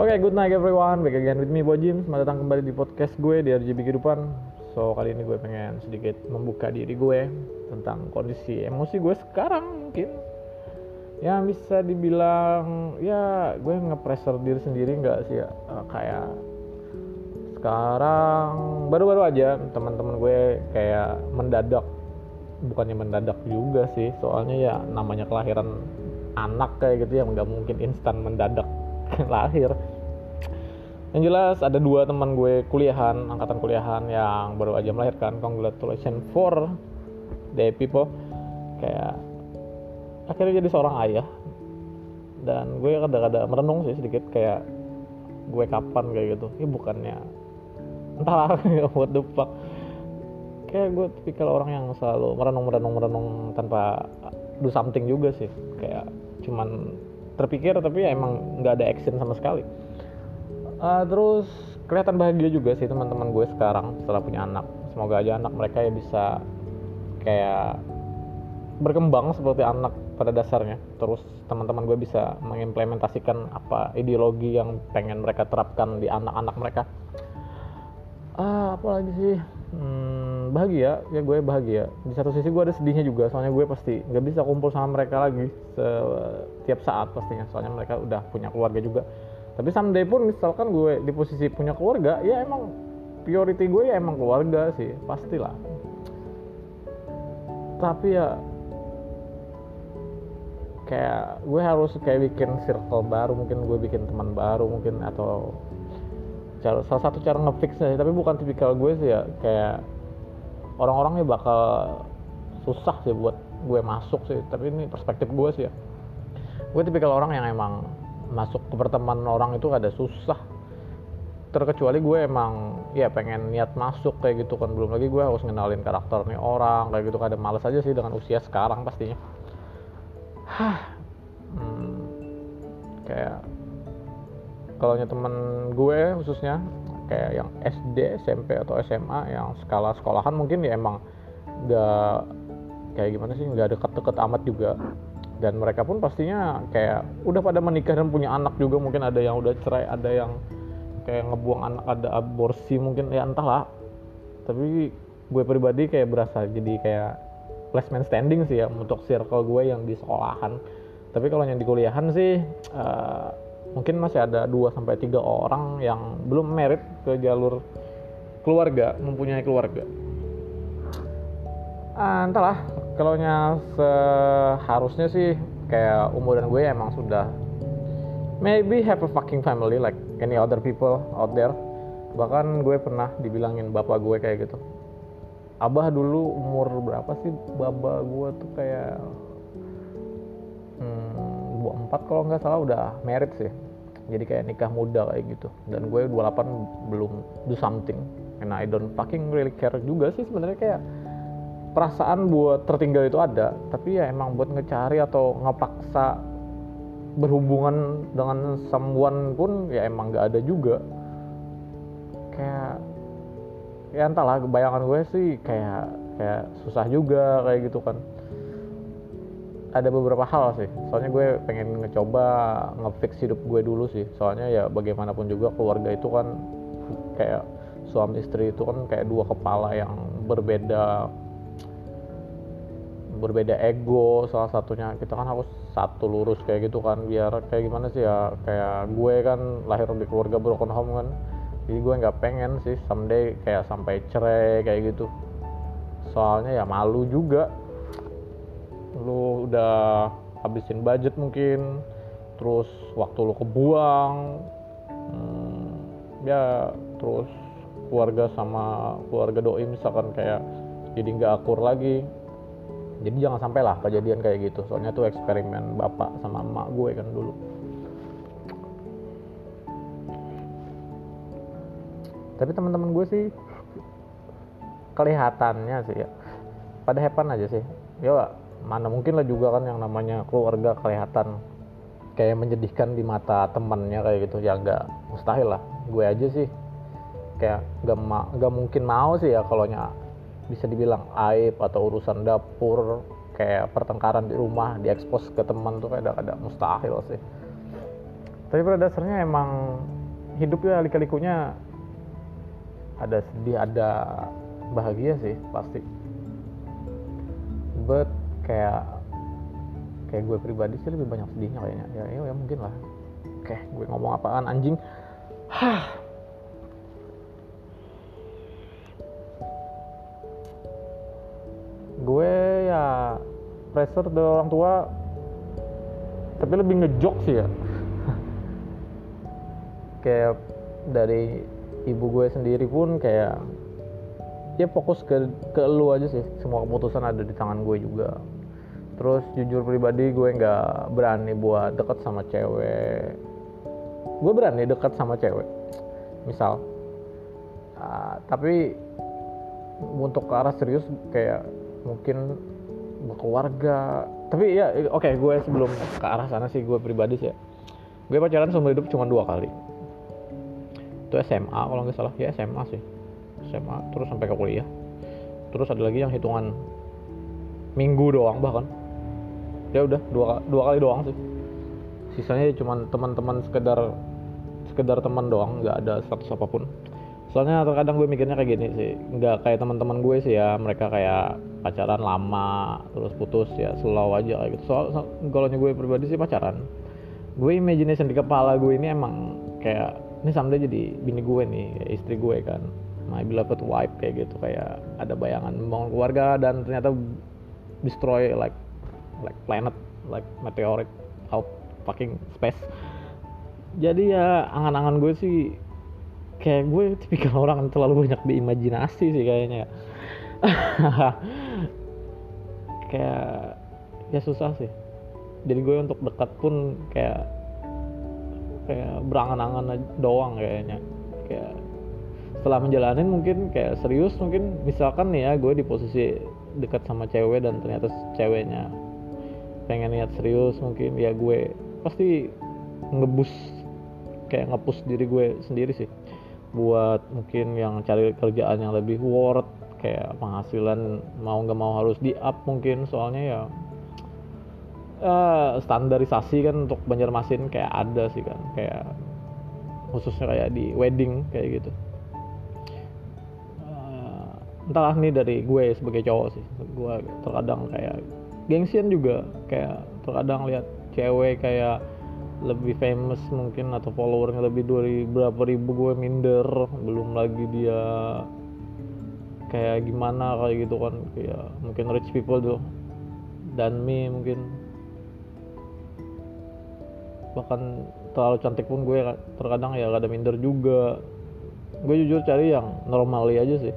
Oke, good night everyone. Back again with me, Bo Jim. Selamat datang kembali di podcast gue di RGB Kehidupan. So, kali ini gue pengen sedikit membuka diri gue tentang kondisi emosi gue sekarang mungkin. Ya, bisa dibilang, ya gue nge-pressure diri sendiri nggak sih ya. Eh, kayak sekarang baru-baru aja teman-teman gue kayak mendadak bukannya mendadak juga sih soalnya ya namanya kelahiran anak kayak gitu ya nggak mungkin instan mendadak lahir yang jelas ada dua teman gue kuliahan angkatan kuliahan yang baru aja melahirkan. Congratulations for the people. Kayak akhirnya jadi seorang ayah. Dan gue kadang-kadang merenung sih sedikit kayak gue kapan kayak gitu. Ini bukannya entahlah what the fuck. Kayak gue tipikal orang yang selalu merenung merenung merenung tanpa do something juga sih. Kayak cuman terpikir tapi ya emang nggak ada action sama sekali uh, terus kelihatan bahagia juga sih teman-teman gue sekarang setelah punya anak. Semoga aja anak mereka ya bisa kayak berkembang seperti anak pada dasarnya. Terus teman-teman gue bisa mengimplementasikan apa ideologi yang pengen mereka terapkan di anak-anak mereka. Ah apa lagi sih? Hmm, bahagia. Ya gue bahagia. Di satu sisi gue ada sedihnya juga soalnya gue pasti nggak bisa kumpul sama mereka lagi setiap saat pastinya. Soalnya mereka udah punya keluarga juga tapi someday pun misalkan gue di posisi punya keluarga ya emang priority gue ya emang keluarga sih pastilah. Tapi ya kayak gue harus kayak bikin circle baru mungkin gue bikin teman baru mungkin atau cara salah satu cara ngefixnya tapi bukan tipikal gue sih ya kayak orang-orangnya bakal susah sih buat gue masuk sih. Tapi ini perspektif gue sih ya. Gue tipikal orang yang emang masuk ke pertemanan orang itu ada susah. Terkecuali gue emang ya pengen niat masuk kayak gitu kan. Belum lagi gue harus ngenalin karakternya orang kayak gitu. Kan ada males aja sih dengan usia sekarang pastinya. Hah, hmm, kayak kalau temen gue khususnya kayak yang SD, SMP atau SMA yang skala sekolahan mungkin ya emang nggak kayak gimana sih nggak deket-deket amat juga dan mereka pun pastinya kayak udah pada menikah dan punya anak juga mungkin ada yang udah cerai ada yang kayak ngebuang anak ada aborsi mungkin ya entahlah tapi gue pribadi kayak berasa jadi kayak last man standing sih ya untuk circle gue yang di sekolahan tapi kalau yang di kuliahan sih uh, mungkin masih ada 2 sampai tiga orang yang belum merit ke jalur keluarga, mempunyai keluarga. Ah, entahlah, kalau seharusnya sih kayak umuran gue emang sudah maybe have a fucking family like any other people out there. Bahkan gue pernah dibilangin bapak gue kayak gitu. Abah dulu umur berapa sih baba gue tuh kayak hmm, 24 kalau nggak salah udah merit sih jadi kayak nikah muda kayak gitu dan gue 28 belum do something and I don't fucking really care juga sih sebenarnya kayak perasaan buat tertinggal itu ada tapi ya emang buat ngecari atau ngepaksa berhubungan dengan someone pun ya emang gak ada juga. Kayak ya entahlah bayangan gue sih kayak kayak susah juga kayak gitu kan. Ada beberapa hal sih soalnya gue pengen ngecoba ngefix hidup gue dulu sih. Soalnya ya bagaimanapun juga keluarga itu kan kayak suami istri itu kan kayak dua kepala yang berbeda berbeda ego salah satunya. Kita kan harus satu lurus kayak gitu kan biar kayak gimana sih ya kayak gue kan lahir di keluarga broken home kan. Jadi gue nggak pengen sih someday kayak sampai cerai kayak gitu. Soalnya ya malu juga. Lu udah habisin budget mungkin terus waktu lu kebuang hmm, ya terus keluarga sama keluarga doi misalkan kayak jadi nggak akur lagi jadi jangan sampai lah kejadian kayak gitu. Soalnya tuh eksperimen bapak sama emak gue kan dulu. Tapi teman-teman gue sih kelihatannya sih ya pada hepan aja sih. Ya mana mungkin lah juga kan yang namanya keluarga kelihatan kayak menyedihkan di mata temannya kayak gitu. Ya nggak mustahil lah. Gue aja sih kayak nggak ma nggak mungkin mau sih ya kalau bisa dibilang aib atau urusan dapur kayak pertengkaran di rumah diekspos ke teman tuh kayak ada mustahil sih. Tapi pada dasarnya emang hidup ya lika-likunya ada sedih ada bahagia sih pasti. But kayak kayak gue pribadi sih lebih banyak sedihnya kayaknya. Ya ya, ya mungkin lah. Oke gue ngomong apaan anjing pressure dari orang tua tapi lebih ngejok sih ya. Kayak dari ibu gue sendiri pun kayak ya fokus ke ke lu aja sih. Semua keputusan ada di tangan gue juga. Terus jujur pribadi gue nggak berani buat deket sama cewek. Gue berani deket sama cewek misal. Uh, tapi untuk ke arah serius kayak mungkin berkeluarga tapi ya oke okay, gue sebelum ke arah sana sih gue pribadi sih ya. Gue pacaran seumur hidup cuma dua kali. Itu SMA kalau nggak salah. Ya SMA sih. SMA terus sampai ke kuliah. Terus ada lagi yang hitungan minggu doang bahkan. Ya udah dua dua kali doang sih. Sisanya cuma teman-teman sekedar sekedar teman doang nggak ada status apa pun soalnya terkadang gue mikirnya kayak gini sih. Nggak kayak teman-teman gue sih ya. Mereka kayak pacaran lama terus putus ya slow aja kayak gitu. Soal, soal kalau gue pribadi sih pacaran. Gue imagination di kepala gue ini emang kayak ini someday jadi bini gue nih istri gue kan. My beloved wife kayak gitu kayak ada bayangan membangun keluarga dan ternyata destroy like like planet like meteorit out fucking space. Jadi ya angan-angan gue sih kayak gue tipikal orang yang terlalu banyak diimajinasi sih kayaknya. Kayak ya susah sih. Jadi gue untuk dekat pun kayak kayak berangan-angan doang kayaknya. Kayak setelah menjalanin mungkin kayak serius mungkin misalkan nih ya gue di posisi dekat sama cewek dan ternyata ceweknya pengen niat serius mungkin ya gue pasti ngebus kayak ngepus diri gue sendiri sih buat mungkin yang cari kerjaan yang lebih worth kayak penghasilan mau nggak mau harus di up mungkin. Soalnya ya uh, standarisasi kan untuk Banjarmasin kayak ada sih kan. Kayak khususnya kayak di wedding kayak gitu. Entahlah nih dari gue sebagai cowok sih. Gue terkadang kayak gengsian juga. Kayak terkadang lihat cewek kayak lebih famous mungkin atau followernya lebih dari berapa ribu gue minder. Belum lagi dia kayak gimana kayak gitu kan. Kayak mungkin rich people tuh. Dan me mungkin. Bahkan terlalu cantik pun gue terkadang ya ada minder juga. Gue jujur cari yang normal aja sih.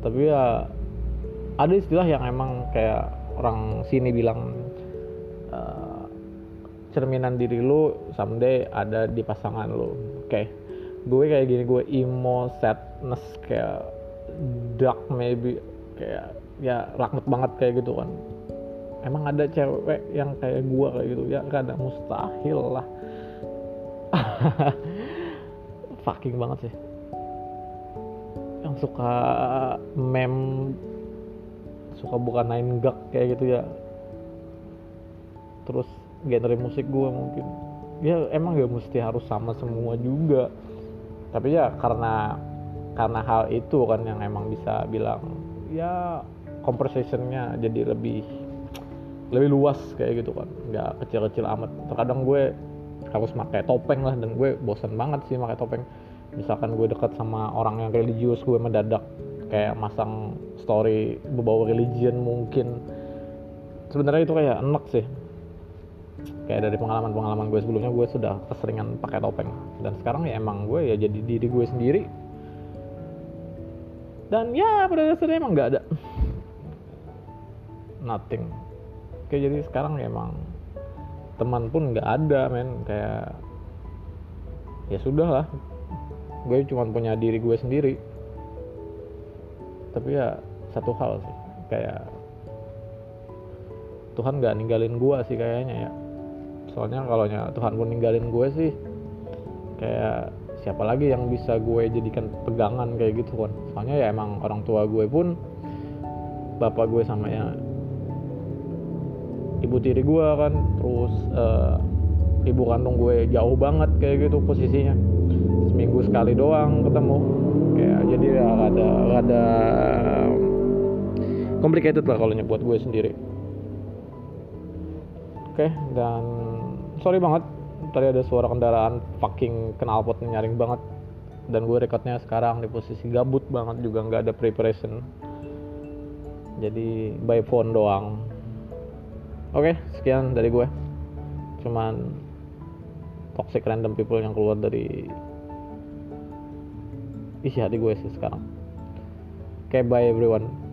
Tapi ya ada istilah yang emang kayak orang sini bilang uh, cerminan diri lu someday ada di pasangan lu. Oke. Okay. gue kayak gini gue emo sadness kayak dark maybe kayak ya rakmet banget kayak gitu kan. Emang ada cewek yang kayak gue kayak gitu? Ya gak ada. Mustahil lah. Fucking banget sih. Yang suka mem suka bukan nine gag kayak gitu ya. Terus genre musik gue mungkin. Ya emang gak mesti harus sama semua juga. Tapi ya karena karena hal itu kan yang emang bisa bilang ya conversationnya jadi lebih lebih luas kayak gitu kan. Nggak kecil-kecil amat. Terkadang gue harus pakai topeng lah dan gue bosan banget sih pakai topeng. Misalkan gue dekat sama orang yang religius gue mendadak kayak masang story berbau religion mungkin. Sebenarnya itu kayak enak sih kayak dari pengalaman-pengalaman gue sebelumnya gue sudah keseringan pakai topeng. Dan sekarang ya emang gue ya jadi diri gue sendiri. Dan ya pada dasarnya emang nggak ada. Nothing. Kayak jadi sekarang ya emang teman pun nggak ada men. Kayak ya sudah lah. Gue cuma punya diri gue sendiri. Tapi ya satu hal sih kayak Tuhan gak ninggalin gue sih kayaknya ya soalnya kalau Tuhan pun ninggalin gue sih kayak siapa lagi yang bisa gue jadikan pegangan kayak gitu kan soalnya ya emang orang tua gue pun bapak gue sama ya ibu tiri gue kan terus uh, ibu kandung gue jauh banget kayak gitu posisinya. Seminggu sekali doang ketemu kayak jadi ya ada ada complicated lah kalau buat gue sendiri oke dan sorry banget tadi ada suara kendaraan fucking knalpot nyaring banget. Dan gue recordnya sekarang di posisi gabut banget juga nggak ada preparation. Jadi by phone doang. Oke sekian dari gue cuman toxic random people yang keluar dari isi hati gue sih sekarang. Oke okay, bye everyone